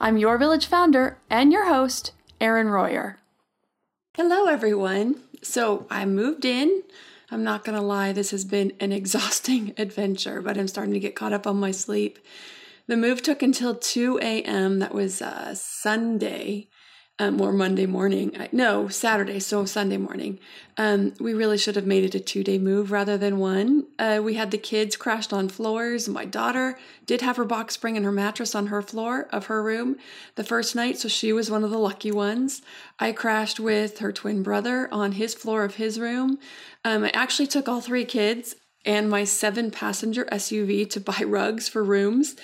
I'm your village founder and your host, Erin Royer. Hello, everyone. So I moved in. I'm not going to lie, this has been an exhausting adventure, but I'm starting to get caught up on my sleep. The move took until 2 a.m. That was uh, Sunday um, or Monday morning. No, Saturday, so Sunday morning. Um, we really should have made it a two day move rather than one. Uh, we had the kids crashed on floors. My daughter did have her box spring and her mattress on her floor of her room the first night, so she was one of the lucky ones. I crashed with her twin brother on his floor of his room. Um, I actually took all three kids and my seven passenger SUV to buy rugs for rooms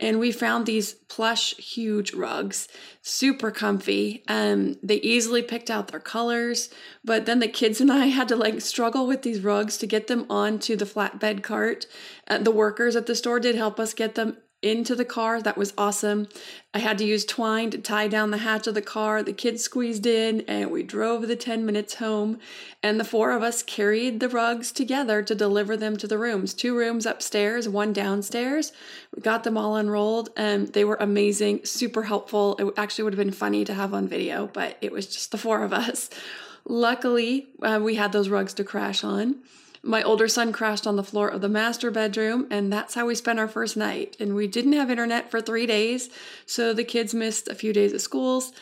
and we found these plush huge rugs super comfy. Um they easily picked out their colors but then the kids and i had to like struggle with these rugs to get them onto the flatbed cart. Uh, the workers at the store did help us get them into the car. That was awesome. I had to use twine to tie down the hatch of the car. The kids squeezed in and we drove the 10 minutes home. And the four of us carried the rugs together to deliver them to the rooms. Two rooms upstairs, one downstairs. We got them all unrolled and they were amazing, super helpful. It actually would have been funny to have on video, but it was just the four of us. Luckily, uh, we had those rugs to crash on. My older son crashed on the floor of the master bedroom, and that's how we spent our first night. And we didn't have internet for three days, so the kids missed a few days of schools.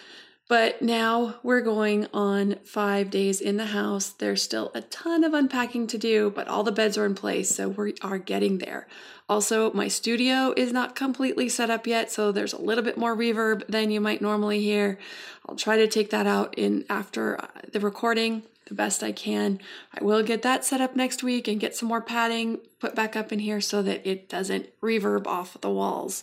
But now we're going on five days in the house. There's still a ton of unpacking to do, but all the beds are in place, so we are getting there. Also, my studio is not completely set up yet, so there's a little bit more reverb than you might normally hear. I'll try to take that out in after uh, the recording the best I can. I will get that set up next week and get some more padding put back up in here so that it doesn't reverb off the walls.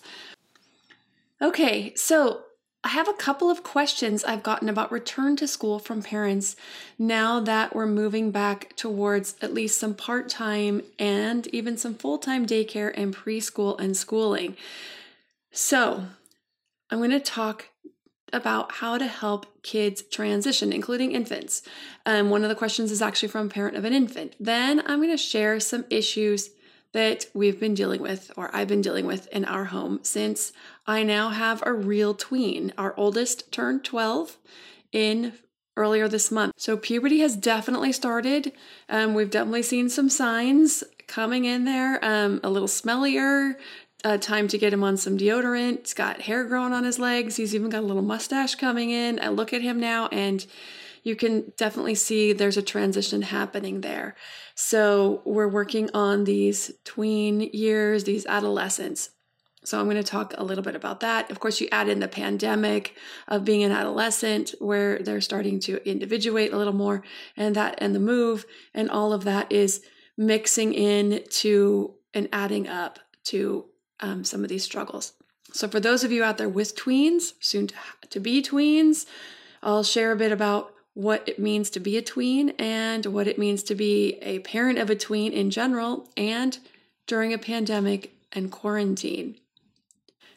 Okay, so I have a couple of questions I've gotten about return to school from parents now that we're moving back towards at least some part time and even some full time daycare and preschool and schooling. So I'm going to talk about how to help kids transition, including infants. Um, one of the questions is actually from a parent of an infant. Then I'm going to share some issues that we've been dealing with, or I've been dealing with in our home since I now have a real tween. Our oldest turned 12 in earlier this month. So puberty has definitely started. Um, we've definitely seen some signs coming in there, um, a little smellier, uh, time to get him on some deodorant. He's got hair growing on his legs. He's even got a little mustache coming in. I look at him now and you can definitely see there's a transition happening there. So we're working on these tween years, these adolescents. So I'm going to talk a little bit about that. Of course, you add in the pandemic of being an adolescent where they're starting to individuate a little more and that and the move and all of that is mixing in to and adding up to um, some of these struggles. So, for those of you out there with tweens, soon to, to be tweens, I'll share a bit about what it means to be a tween and what it means to be a parent of a tween in general and during a pandemic and quarantine.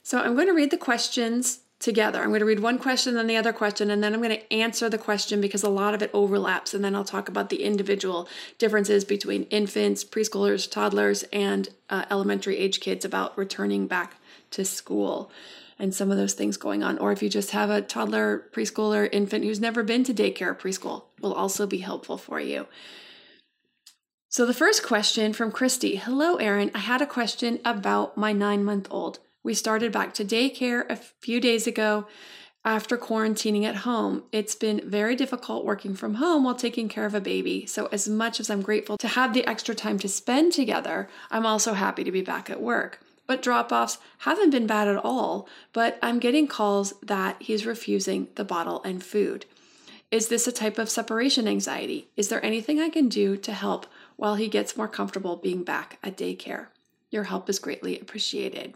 So, I'm going to read the questions together. I'm going to read one question, then the other question, and then I'm going to answer the question because a lot of it overlaps. And then I'll talk about the individual differences between infants, preschoolers, toddlers, and uh, elementary age kids about returning back to school and some of those things going on. Or if you just have a toddler, preschooler, infant who's never been to daycare or preschool, will also be helpful for you. So, the first question from Christy Hello, Erin. I had a question about my nine month old. We started back to daycare a few days ago after quarantining at home. It's been very difficult working from home while taking care of a baby. So, as much as I'm grateful to have the extra time to spend together, I'm also happy to be back at work. But drop offs haven't been bad at all, but I'm getting calls that he's refusing the bottle and food. Is this a type of separation anxiety? Is there anything I can do to help while he gets more comfortable being back at daycare? Your help is greatly appreciated.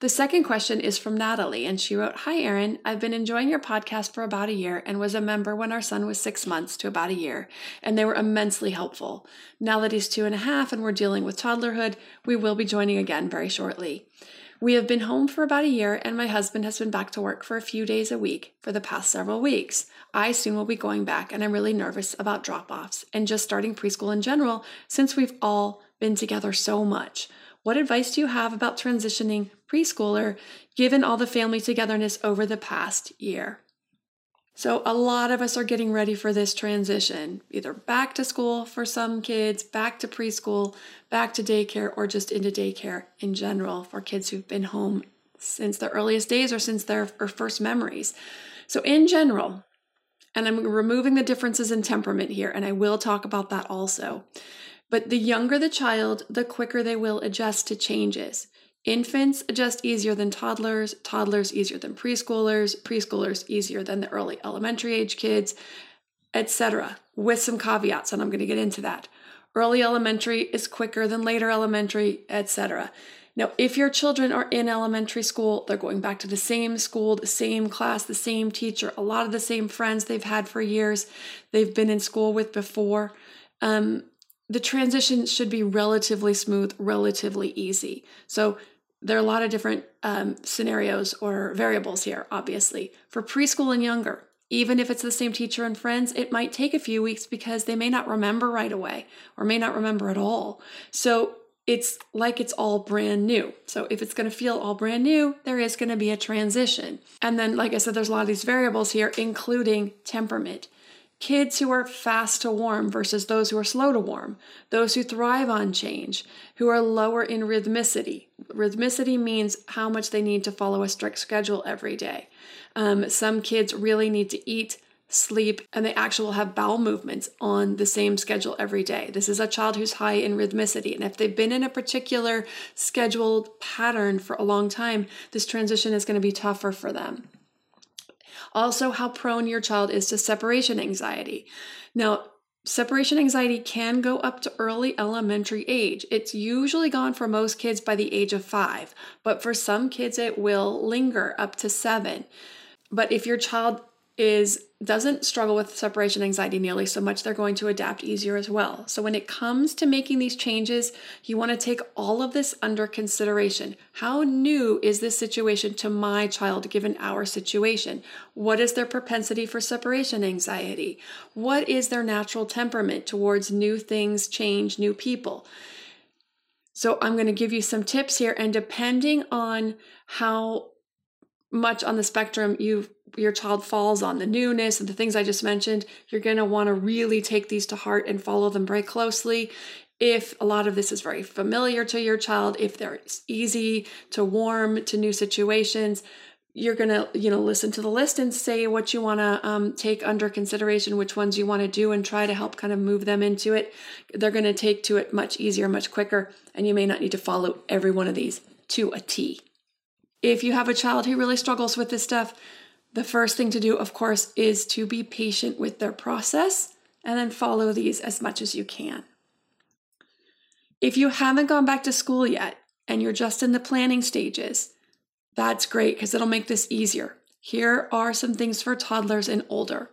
The second question is from Natalie, and she wrote Hi, Erin. I've been enjoying your podcast for about a year and was a member when our son was six months to about a year, and they were immensely helpful. Now that he's two and a half and we're dealing with toddlerhood, we will be joining again very shortly. We have been home for about a year, and my husband has been back to work for a few days a week for the past several weeks. I soon will be going back, and I'm really nervous about drop offs and just starting preschool in general since we've all been together so much. What advice do you have about transitioning preschooler given all the family togetherness over the past year? So, a lot of us are getting ready for this transition, either back to school for some kids, back to preschool, back to daycare, or just into daycare in general for kids who've been home since their earliest days or since their first memories. So, in general, and I'm removing the differences in temperament here, and I will talk about that also. But the younger the child, the quicker they will adjust to changes. Infants adjust easier than toddlers, toddlers easier than preschoolers, preschoolers easier than the early elementary age kids, etc. With some caveats, and I'm going to get into that. Early elementary is quicker than later elementary, etc. Now, if your children are in elementary school, they're going back to the same school, the same class, the same teacher, a lot of the same friends they've had for years, they've been in school with before. Um, the transition should be relatively smooth, relatively easy. So there are a lot of different um, scenarios or variables here, obviously. For preschool and younger, even if it's the same teacher and friends, it might take a few weeks because they may not remember right away or may not remember at all. So it's like it's all brand new. So if it's going to feel all brand new, there is going to be a transition. And then, like I said, there's a lot of these variables here, including temperament kids who are fast to warm versus those who are slow to warm, those who thrive on change, who are lower in rhythmicity. Rhythmicity means how much they need to follow a strict schedule every day. Um, some kids really need to eat, sleep, and they actually have bowel movements on the same schedule every day. This is a child who's high in rhythmicity. And if they've been in a particular scheduled pattern for a long time, this transition is going to be tougher for them. Also, how prone your child is to separation anxiety. Now, separation anxiety can go up to early elementary age. It's usually gone for most kids by the age of five, but for some kids, it will linger up to seven. But if your child is doesn't struggle with separation anxiety nearly so much, they're going to adapt easier as well. So, when it comes to making these changes, you want to take all of this under consideration. How new is this situation to my child given our situation? What is their propensity for separation anxiety? What is their natural temperament towards new things, change, new people? So, I'm going to give you some tips here, and depending on how much on the spectrum you your child falls on the newness and the things I just mentioned, you're going to want to really take these to heart and follow them very closely. If a lot of this is very familiar to your child, if they're easy to warm to new situations, you're going to you know listen to the list and say what you want to um, take under consideration which ones you want to do and try to help kind of move them into it they're going to take to it much easier much quicker and you may not need to follow every one of these to a t if you have a child who really struggles with this stuff the first thing to do, of course, is to be patient with their process and then follow these as much as you can. If you haven't gone back to school yet and you're just in the planning stages, that's great because it'll make this easier. Here are some things for toddlers and older.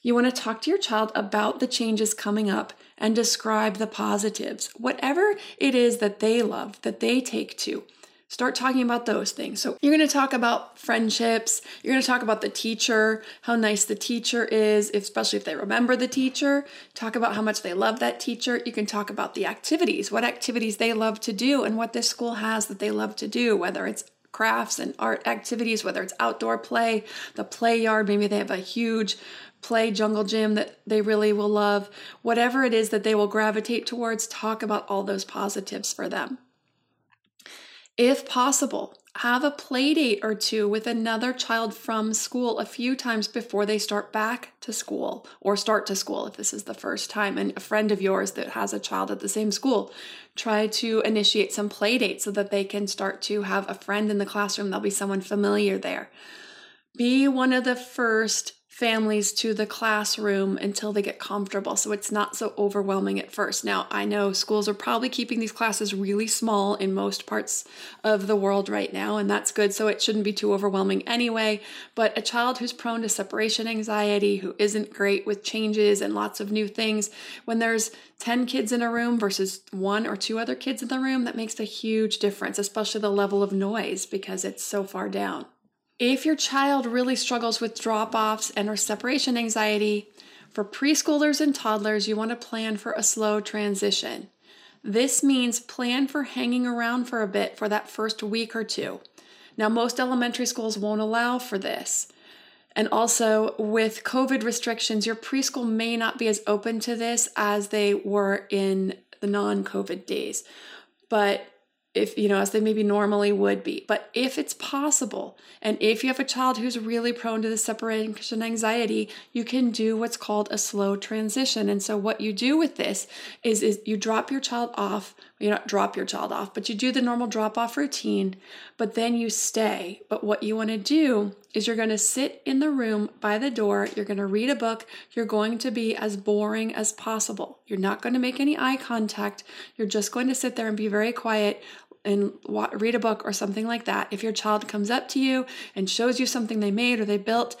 You want to talk to your child about the changes coming up and describe the positives, whatever it is that they love, that they take to. Start talking about those things. So, you're going to talk about friendships. You're going to talk about the teacher, how nice the teacher is, especially if they remember the teacher. Talk about how much they love that teacher. You can talk about the activities, what activities they love to do, and what this school has that they love to do, whether it's crafts and art activities, whether it's outdoor play, the play yard, maybe they have a huge play jungle gym that they really will love. Whatever it is that they will gravitate towards, talk about all those positives for them. If possible, have a play date or two with another child from school a few times before they start back to school or start to school if this is the first time. And a friend of yours that has a child at the same school try to initiate some play dates so that they can start to have a friend in the classroom. There'll be someone familiar there. Be one of the first families to the classroom until they get comfortable. So it's not so overwhelming at first. Now, I know schools are probably keeping these classes really small in most parts of the world right now, and that's good. So it shouldn't be too overwhelming anyway. But a child who's prone to separation anxiety, who isn't great with changes and lots of new things, when there's 10 kids in a room versus one or two other kids in the room, that makes a huge difference, especially the level of noise because it's so far down. If your child really struggles with drop offs and or separation anxiety, for preschoolers and toddlers, you want to plan for a slow transition. This means plan for hanging around for a bit for that first week or two. Now, most elementary schools won't allow for this. And also, with COVID restrictions, your preschool may not be as open to this as they were in the non COVID days. But if you know as they maybe normally would be. But if it's possible and if you have a child who's really prone to the separation anxiety you can do what's called a slow transition. And so what you do with this is is you drop your child off you not drop your child off but you do the normal drop off routine but then you stay. But what you want to do is you're going to sit in the room by the door you're going to read a book you're going to be as boring as possible. You're not going to make any eye contact you're just going to sit there and be very quiet and read a book or something like that. If your child comes up to you and shows you something they made or they built,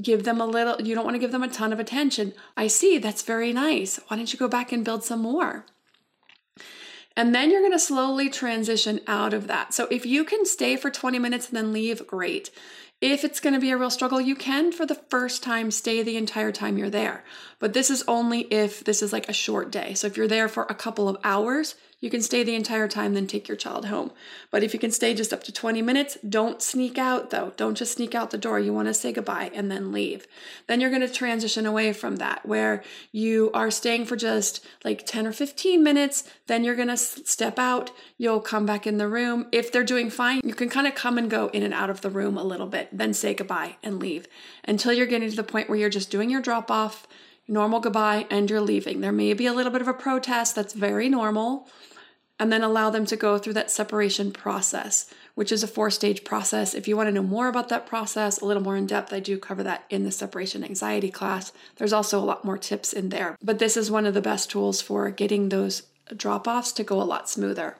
give them a little, you don't want to give them a ton of attention. I see, that's very nice. Why don't you go back and build some more? And then you're going to slowly transition out of that. So if you can stay for 20 minutes and then leave, great. If it's going to be a real struggle, you can for the first time stay the entire time you're there. But this is only if this is like a short day. So if you're there for a couple of hours, you can stay the entire time, then take your child home. But if you can stay just up to 20 minutes, don't sneak out though. Don't just sneak out the door. You want to say goodbye and then leave. Then you're going to transition away from that where you are staying for just like 10 or 15 minutes. Then you're going to step out. You'll come back in the room. If they're doing fine, you can kind of come and go in and out of the room a little bit, then say goodbye and leave until you're getting to the point where you're just doing your drop off normal goodbye and you're leaving. There may be a little bit of a protest, that's very normal and then allow them to go through that separation process, which is a four stage process. If you want to know more about that process, a little more in depth, I do cover that in the separation anxiety class. There's also a lot more tips in there, but this is one of the best tools for getting those drop offs to go a lot smoother.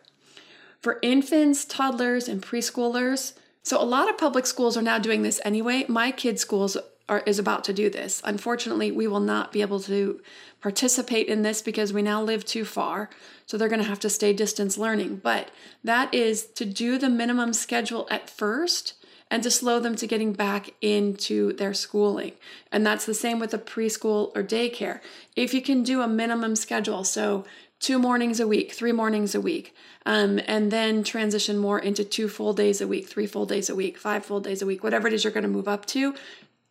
For infants, toddlers, and preschoolers, so a lot of public schools are now doing this anyway. My kids' schools are, is about to do this. Unfortunately, we will not be able to participate in this because we now live too far. So they're going to have to stay distance learning. But that is to do the minimum schedule at first and to slow them to getting back into their schooling. And that's the same with a preschool or daycare. If you can do a minimum schedule, so two mornings a week, three mornings a week, um, and then transition more into two full days a week, three full days a week, five full days a week, whatever it is you're going to move up to,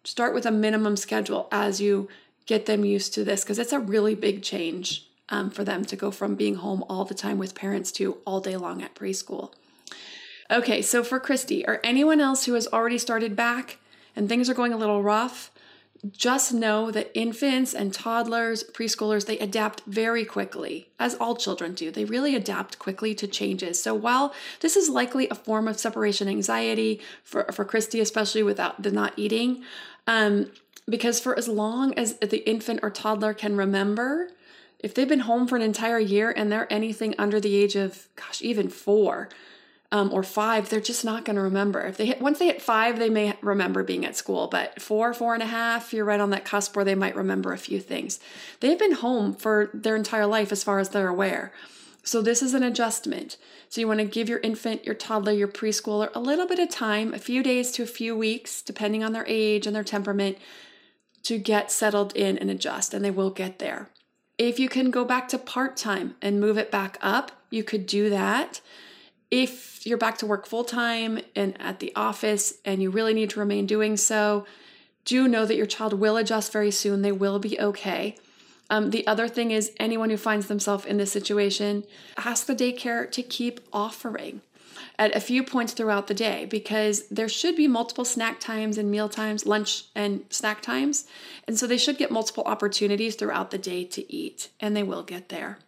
start with a minimum schedule as you get them used to this because it's a really big change um, for them to go from being home all the time with parents to all day long at preschool. Okay, so for Christy or anyone else who has already started back and things are going a little rough, just know that infants and toddlers, preschoolers, they adapt very quickly, as all children do. They really adapt quickly to changes. So while this is likely a form of separation anxiety for, for Christy, especially without the not eating, um, because for as long as the infant or toddler can remember, if they've been home for an entire year and they're anything under the age of, gosh, even four, um, or five, they're just not going to remember. If they hit once they hit five, they may remember being at school. But four, four and a half, you're right on that cusp where they might remember a few things. They've been home for their entire life, as far as they're aware. So this is an adjustment. So you want to give your infant, your toddler, your preschooler a little bit of time, a few days to a few weeks, depending on their age and their temperament, to get settled in and adjust, and they will get there. If you can go back to part time and move it back up, you could do that. If you're back to work full time and at the office and you really need to remain doing so, do know that your child will adjust very soon. They will be okay. Um, the other thing is, anyone who finds themselves in this situation, ask the daycare to keep offering at a few points throughout the day because there should be multiple snack times and meal times, lunch and snack times. And so they should get multiple opportunities throughout the day to eat, and they will get there.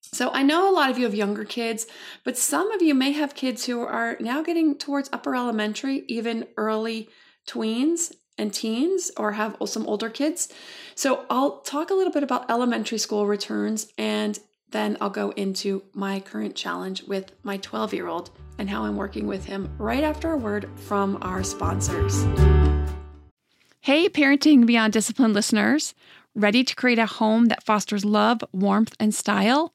So I know a lot of you have younger kids, but some of you may have kids who are now getting towards upper elementary, even early tweens, and teens or have some older kids. So I'll talk a little bit about elementary school returns and then I'll go into my current challenge with my 12 year old and how I'm working with him right after a word from our sponsors. Hey, Parenting Beyond Discipline listeners. Ready to create a home that fosters love, warmth, and style?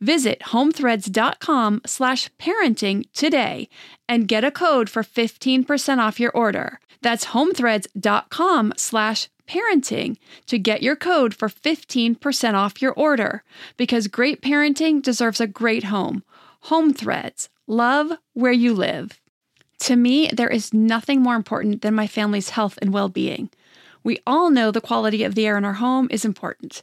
Visit homethreads.com slash parenting today and get a code for 15% off your order. That's homethreads.com slash parenting to get your code for 15% off your order because great parenting deserves a great home. Home Threads, love where you live. To me, there is nothing more important than my family's health and well being. We all know the quality of the air in our home is important.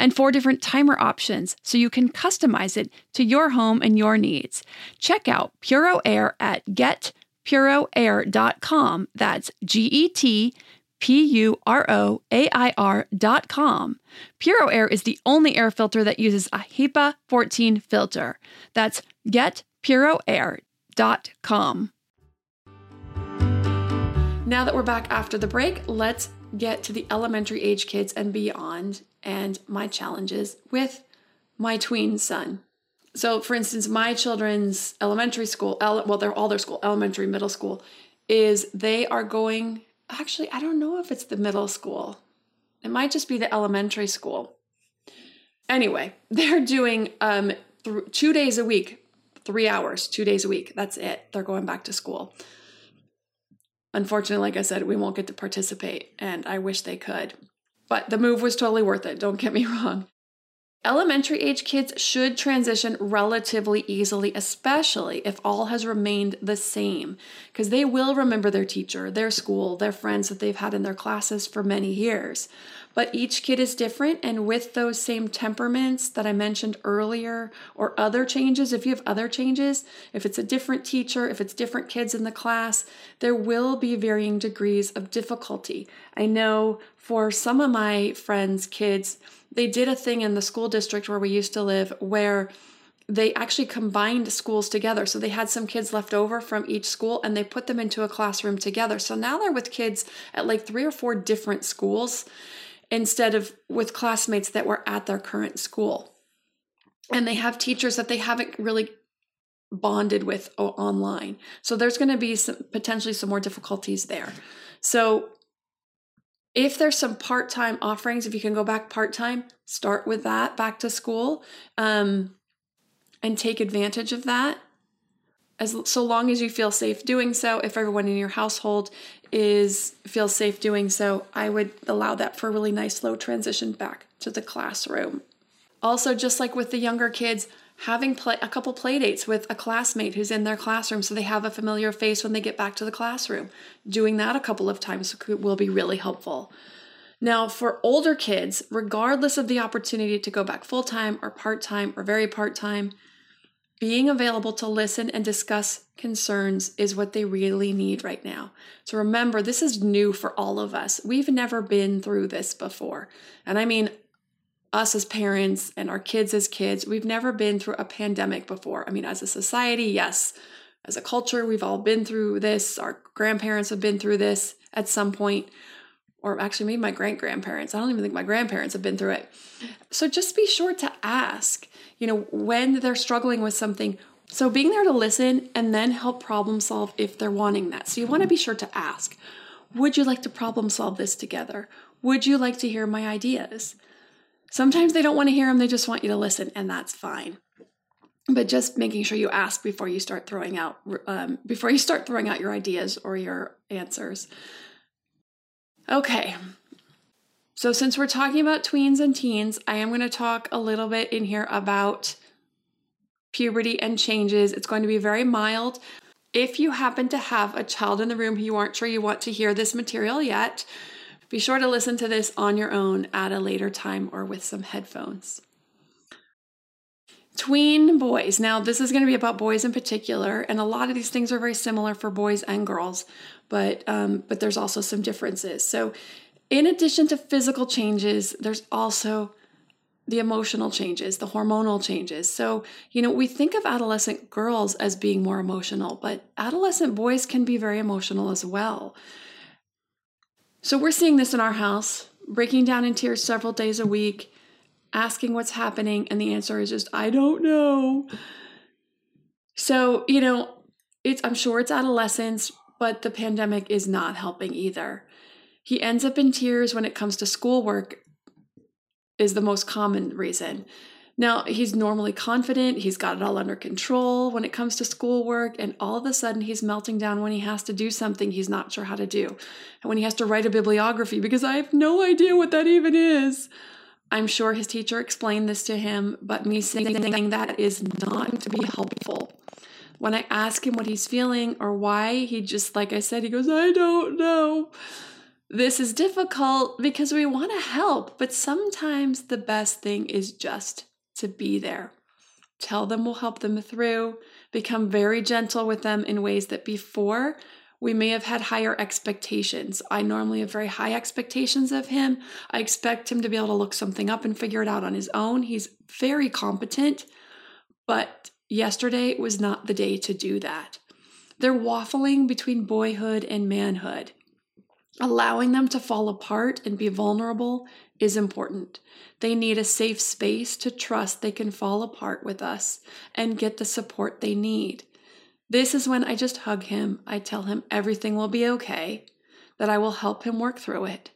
and four different timer options so you can customize it to your home and your needs. Check out Puro Air at getpuroair.com. That's G E T P U R O A I R.com. Puro Air is the only air filter that uses a HEPA 14 filter. That's getpuroair.com. Now that we're back after the break, let's get to the elementary age kids and beyond and my challenges with my tween son. So, for instance, my children's elementary school, well, they're all their school, elementary, middle school, is they are going. Actually, I don't know if it's the middle school. It might just be the elementary school. Anyway, they're doing um, th- two days a week, three hours, two days a week. That's it. They're going back to school. Unfortunately, like I said, we won't get to participate, and I wish they could. But the move was totally worth it, don't get me wrong. Elementary age kids should transition relatively easily, especially if all has remained the same, because they will remember their teacher, their school, their friends that they've had in their classes for many years. But each kid is different, and with those same temperaments that I mentioned earlier, or other changes, if you have other changes, if it's a different teacher, if it's different kids in the class, there will be varying degrees of difficulty. I know for some of my friends' kids, they did a thing in the school district where we used to live where they actually combined schools together. So they had some kids left over from each school and they put them into a classroom together. So now they're with kids at like three or four different schools instead of with classmates that were at their current school. And they have teachers that they haven't really bonded with online. So there's going to be some potentially some more difficulties there. So if there's some part-time offerings if you can go back part-time start with that back to school um, and take advantage of that. As so long as you feel safe doing so if everyone in your household is feels safe doing so i would allow that for a really nice slow transition back to the classroom also just like with the younger kids having play, a couple play dates with a classmate who's in their classroom so they have a familiar face when they get back to the classroom. Doing that a couple of times will be really helpful. Now, for older kids, regardless of the opportunity to go back full time or part time or very part time, being available to listen and discuss concerns is what they really need right now. So remember, this is new for all of us. We've never been through this before. And I mean, us as parents and our kids as kids, we've never been through a pandemic before. I mean, as a society, yes. As a culture, we've all been through this. Our grandparents have been through this at some point, or actually, maybe my great grandparents. I don't even think my grandparents have been through it. So just be sure to ask you know, when they're struggling with something. So being there to listen and then help problem solve if they're wanting that. So you want to be sure to ask, would you like to problem solve this together? Would you like to hear my ideas? Sometimes they don't want to hear them, they just want you to listen, and that's fine. But just making sure you ask before you start throwing out um, before you start throwing out your ideas or your answers. Okay, so, since we're talking about tweens and teens, I am going to talk a little bit in here about puberty and changes. It's going to be very mild. If you happen to have a child in the room who you aren't sure you want to hear this material yet, be sure to listen to this on your own at a later time or with some headphones. Tween boys. Now, this is going to be about boys in particular, and a lot of these things are very similar for boys and girls, but um, but there's also some differences. So, in addition to physical changes, there's also the emotional changes, the hormonal changes. So, you know, we think of adolescent girls as being more emotional, but adolescent boys can be very emotional as well. So, we're seeing this in our house, breaking down in tears several days a week, asking what's happening, and the answer is just, I don't know. So, you know, it's I'm sure it's adolescence, but the pandemic is not helping either. He ends up in tears when it comes to schoolwork, is the most common reason. Now, he's normally confident, he's got it all under control when it comes to schoolwork, and all of a sudden he's melting down when he has to do something he's not sure how to do. And when he has to write a bibliography, because I have no idea what that even is. I'm sure his teacher explained this to him, but me saying that is not to be helpful. When I ask him what he's feeling or why, he just, like I said, he goes, I don't know. This is difficult because we want to help, but sometimes the best thing is just to be there. Tell them we'll help them through, become very gentle with them in ways that before we may have had higher expectations. I normally have very high expectations of him. I expect him to be able to look something up and figure it out on his own. He's very competent, but yesterday was not the day to do that. They're waffling between boyhood and manhood. Allowing them to fall apart and be vulnerable is important. They need a safe space to trust they can fall apart with us and get the support they need. This is when I just hug him. I tell him everything will be okay, that I will help him work through it.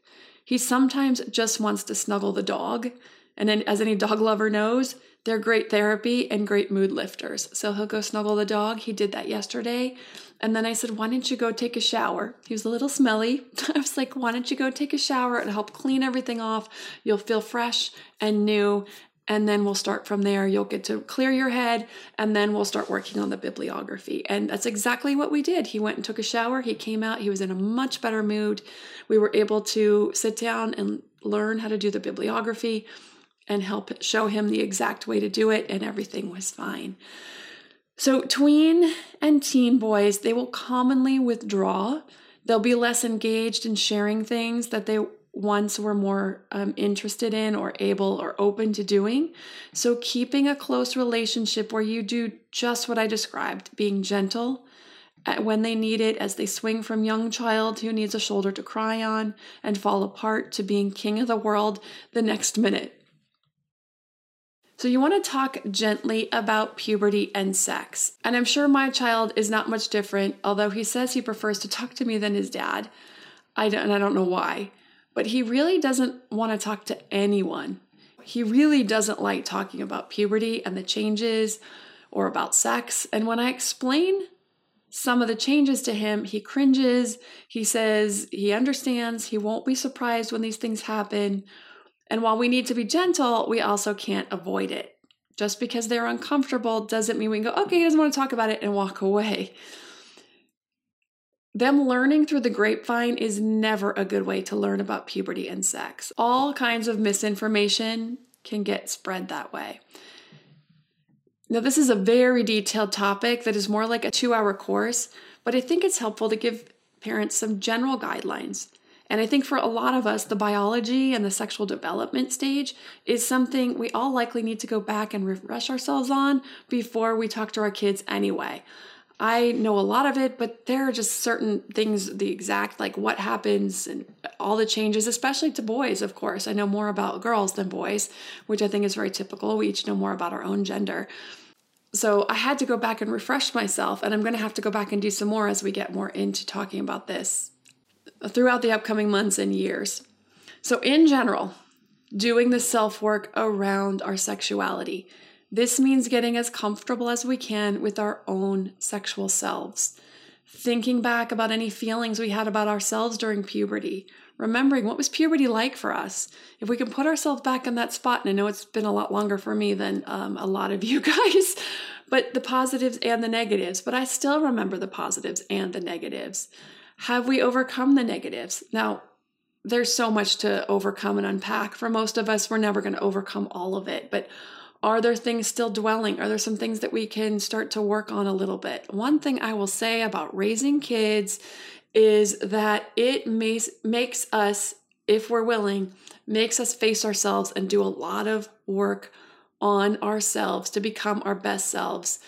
He sometimes just wants to snuggle the dog, and then, as any dog lover knows, they're great therapy and great mood lifters. So he'll go snuggle the dog. He did that yesterday. And then I said, Why don't you go take a shower? He was a little smelly. I was like, Why don't you go take a shower and help clean everything off? You'll feel fresh and new. And then we'll start from there. You'll get to clear your head, and then we'll start working on the bibliography. And that's exactly what we did. He went and took a shower. He came out. He was in a much better mood. We were able to sit down and learn how to do the bibliography and help show him the exact way to do it, and everything was fine. So, tween and teen boys, they will commonly withdraw. They'll be less engaged in sharing things that they once were more um, interested in or able or open to doing. So, keeping a close relationship where you do just what I described being gentle when they need it, as they swing from young child who needs a shoulder to cry on and fall apart to being king of the world the next minute. So, you want to talk gently about puberty and sex. And I'm sure my child is not much different, although he says he prefers to talk to me than his dad. I don't, and I don't know why, but he really doesn't want to talk to anyone. He really doesn't like talking about puberty and the changes or about sex. And when I explain some of the changes to him, he cringes. He says he understands, he won't be surprised when these things happen, and while we need to be gentle, we also can't avoid it. Just because they're uncomfortable doesn't mean we can go, okay, he doesn't want to talk about it and walk away. Them learning through the grapevine is never a good way to learn about puberty and sex. All kinds of misinformation can get spread that way. Now, this is a very detailed topic that is more like a two hour course, but I think it's helpful to give parents some general guidelines. And I think for a lot of us, the biology and the sexual development stage is something we all likely need to go back and refresh ourselves on before we talk to our kids anyway. I know a lot of it, but there are just certain things, the exact, like what happens and all the changes, especially to boys, of course. I know more about girls than boys, which I think is very typical. We each know more about our own gender. So I had to go back and refresh myself, and I'm going to have to go back and do some more as we get more into talking about this throughout the upcoming months and years. So, in general, doing the self work around our sexuality. This means getting as comfortable as we can with our own sexual selves. Thinking back about any feelings we had about ourselves during puberty, remembering what was puberty like for us. If we can put ourselves back in that spot, and I know it's been a lot longer for me than um, a lot of you guys, but the positives and the negatives, but I still remember the positives and the negatives. Have we overcome the negatives? Now, there's so much to overcome and unpack. For most of us, we're never going to overcome all of it, but are there things still dwelling? Are there some things that we can start to work on a little bit? One thing I will say about raising kids is that it makes makes us, if we're willing, makes us face ourselves and do a lot of work on ourselves to become our best selves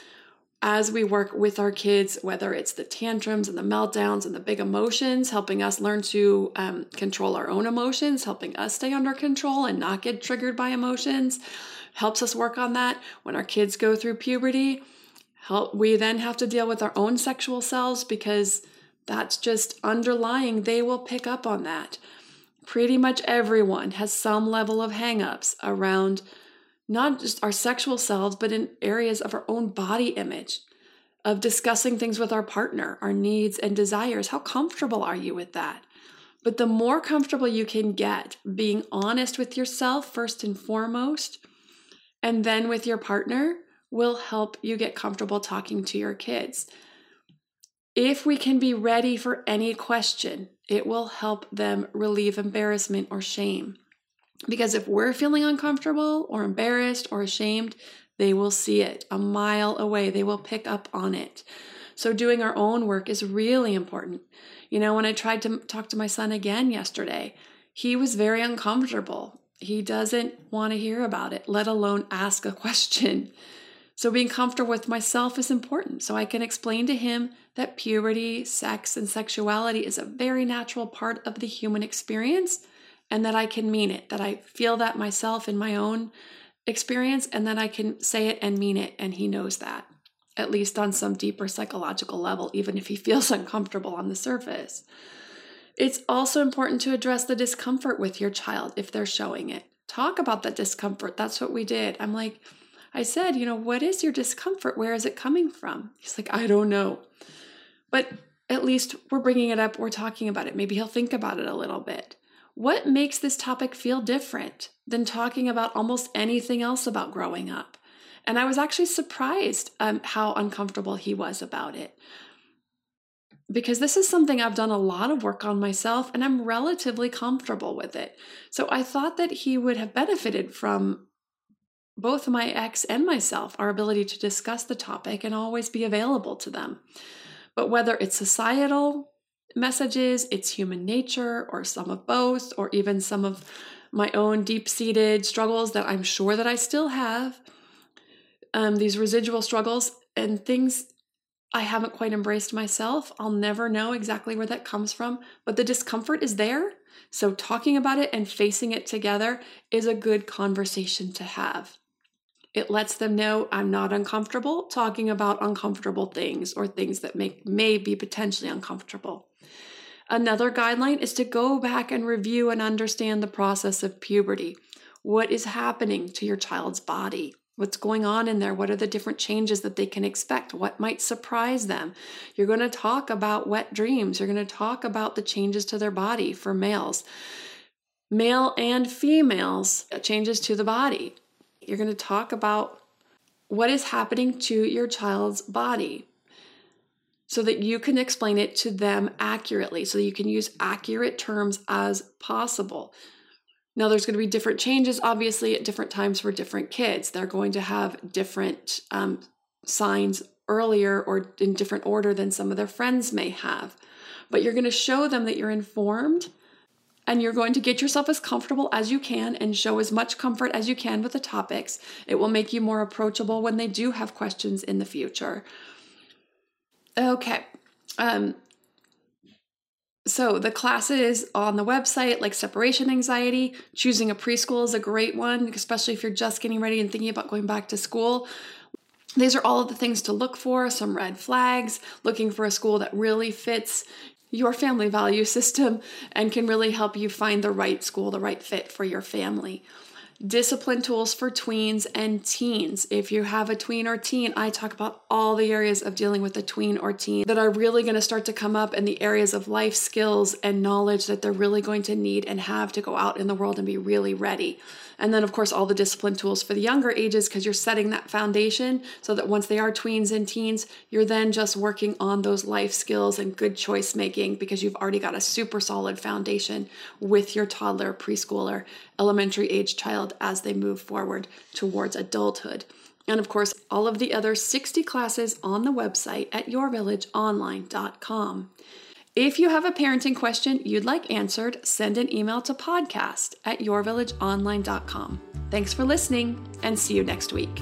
as we work with our kids, whether it's the tantrums and the meltdowns and the big emotions, helping us learn to um, control our own emotions, helping us stay under control and not get triggered by emotions, helps us work on that. When our kids go through puberty, help, we then have to deal with our own sexual selves because that's just underlying. They will pick up on that. Pretty much everyone has some level of hangups around not just our sexual selves, but in areas of our own body image, of discussing things with our partner, our needs and desires. How comfortable are you with that? But the more comfortable you can get being honest with yourself, first and foremost, and then with your partner, will help you get comfortable talking to your kids. If we can be ready for any question, it will help them relieve embarrassment or shame. Because if we're feeling uncomfortable or embarrassed or ashamed, they will see it a mile away. They will pick up on it. So, doing our own work is really important. You know, when I tried to talk to my son again yesterday, he was very uncomfortable. He doesn't want to hear about it, let alone ask a question. So, being comfortable with myself is important. So, I can explain to him that puberty, sex, and sexuality is a very natural part of the human experience and that I can mean it, that I feel that myself in my own experience, and that I can say it and mean it. And he knows that, at least on some deeper psychological level, even if he feels uncomfortable on the surface. It's also important to address the discomfort with your child if they're showing it. Talk about that discomfort. That's what we did. I'm like, I said, you know, what is your discomfort? Where is it coming from? He's like, I don't know. But at least we're bringing it up, we're talking about it. Maybe he'll think about it a little bit. What makes this topic feel different than talking about almost anything else about growing up? And I was actually surprised um, how uncomfortable he was about it. Because this is something I've done a lot of work on myself and I'm relatively comfortable with it. So I thought that he would have benefited from both my ex and myself, our ability to discuss the topic and always be available to them. But whether it's societal, messages, it's human nature, or some of both, or even some of my own deep seated struggles that I'm sure that I still have, um, these residual struggles and things I haven't quite embraced myself. I'll never know exactly where that comes from, but the discomfort is there. So, talking about it and facing it together is a good conversation to have. It lets them know I'm not uncomfortable talking about uncomfortable things or things that make may be potentially uncomfortable. Another guideline is to go back and review and understand the process of puberty. What is happening to your child's body? What's going on in there? What are the different changes that they can expect? What might surprise them? You're going to talk about wet dreams. You're going to talk about the changes to their body for males, male and females, changes to the body. You're going to talk about what is happening to your child's body so that you can explain it to them accurately, so you can use accurate terms as possible. Now, there's going to be different changes, obviously, at different times for different kids. They're going to have different um, signs earlier or in different order than some of their friends may have. But you're going to show them that you're informed and you're going to get yourself as comfortable as you can and show as much comfort as you can with the topics. It will make you more approachable when they do have questions in the future. Okay. Um, so the classes on the website, like separation anxiety, choosing a preschool is a great one, especially if you're just getting ready and thinking about going back to school. These are all of the things to look for, some red flags, looking for a school that really fits your family value system and can really help you find the right school, the right fit for your family. Discipline tools for tweens and teens. If you have a tween or teen, I talk about all the areas of dealing with a tween or teen that are really going to start to come up and the areas of life skills and knowledge that they're really going to need and have to go out in the world and be really ready. And then, of course, all the discipline tools for the younger ages because you're setting that foundation so that once they are tweens and teens, you're then just working on those life skills and good choice making because you've already got a super solid foundation with your toddler, preschooler, elementary age child as they move forward towards adulthood. And of course, all of the other 60 classes on the website at yourvillageonline.com. If you have a parenting question you'd like answered, send an email to podcast at yourvillageonline.com. Thanks for listening and see you next week.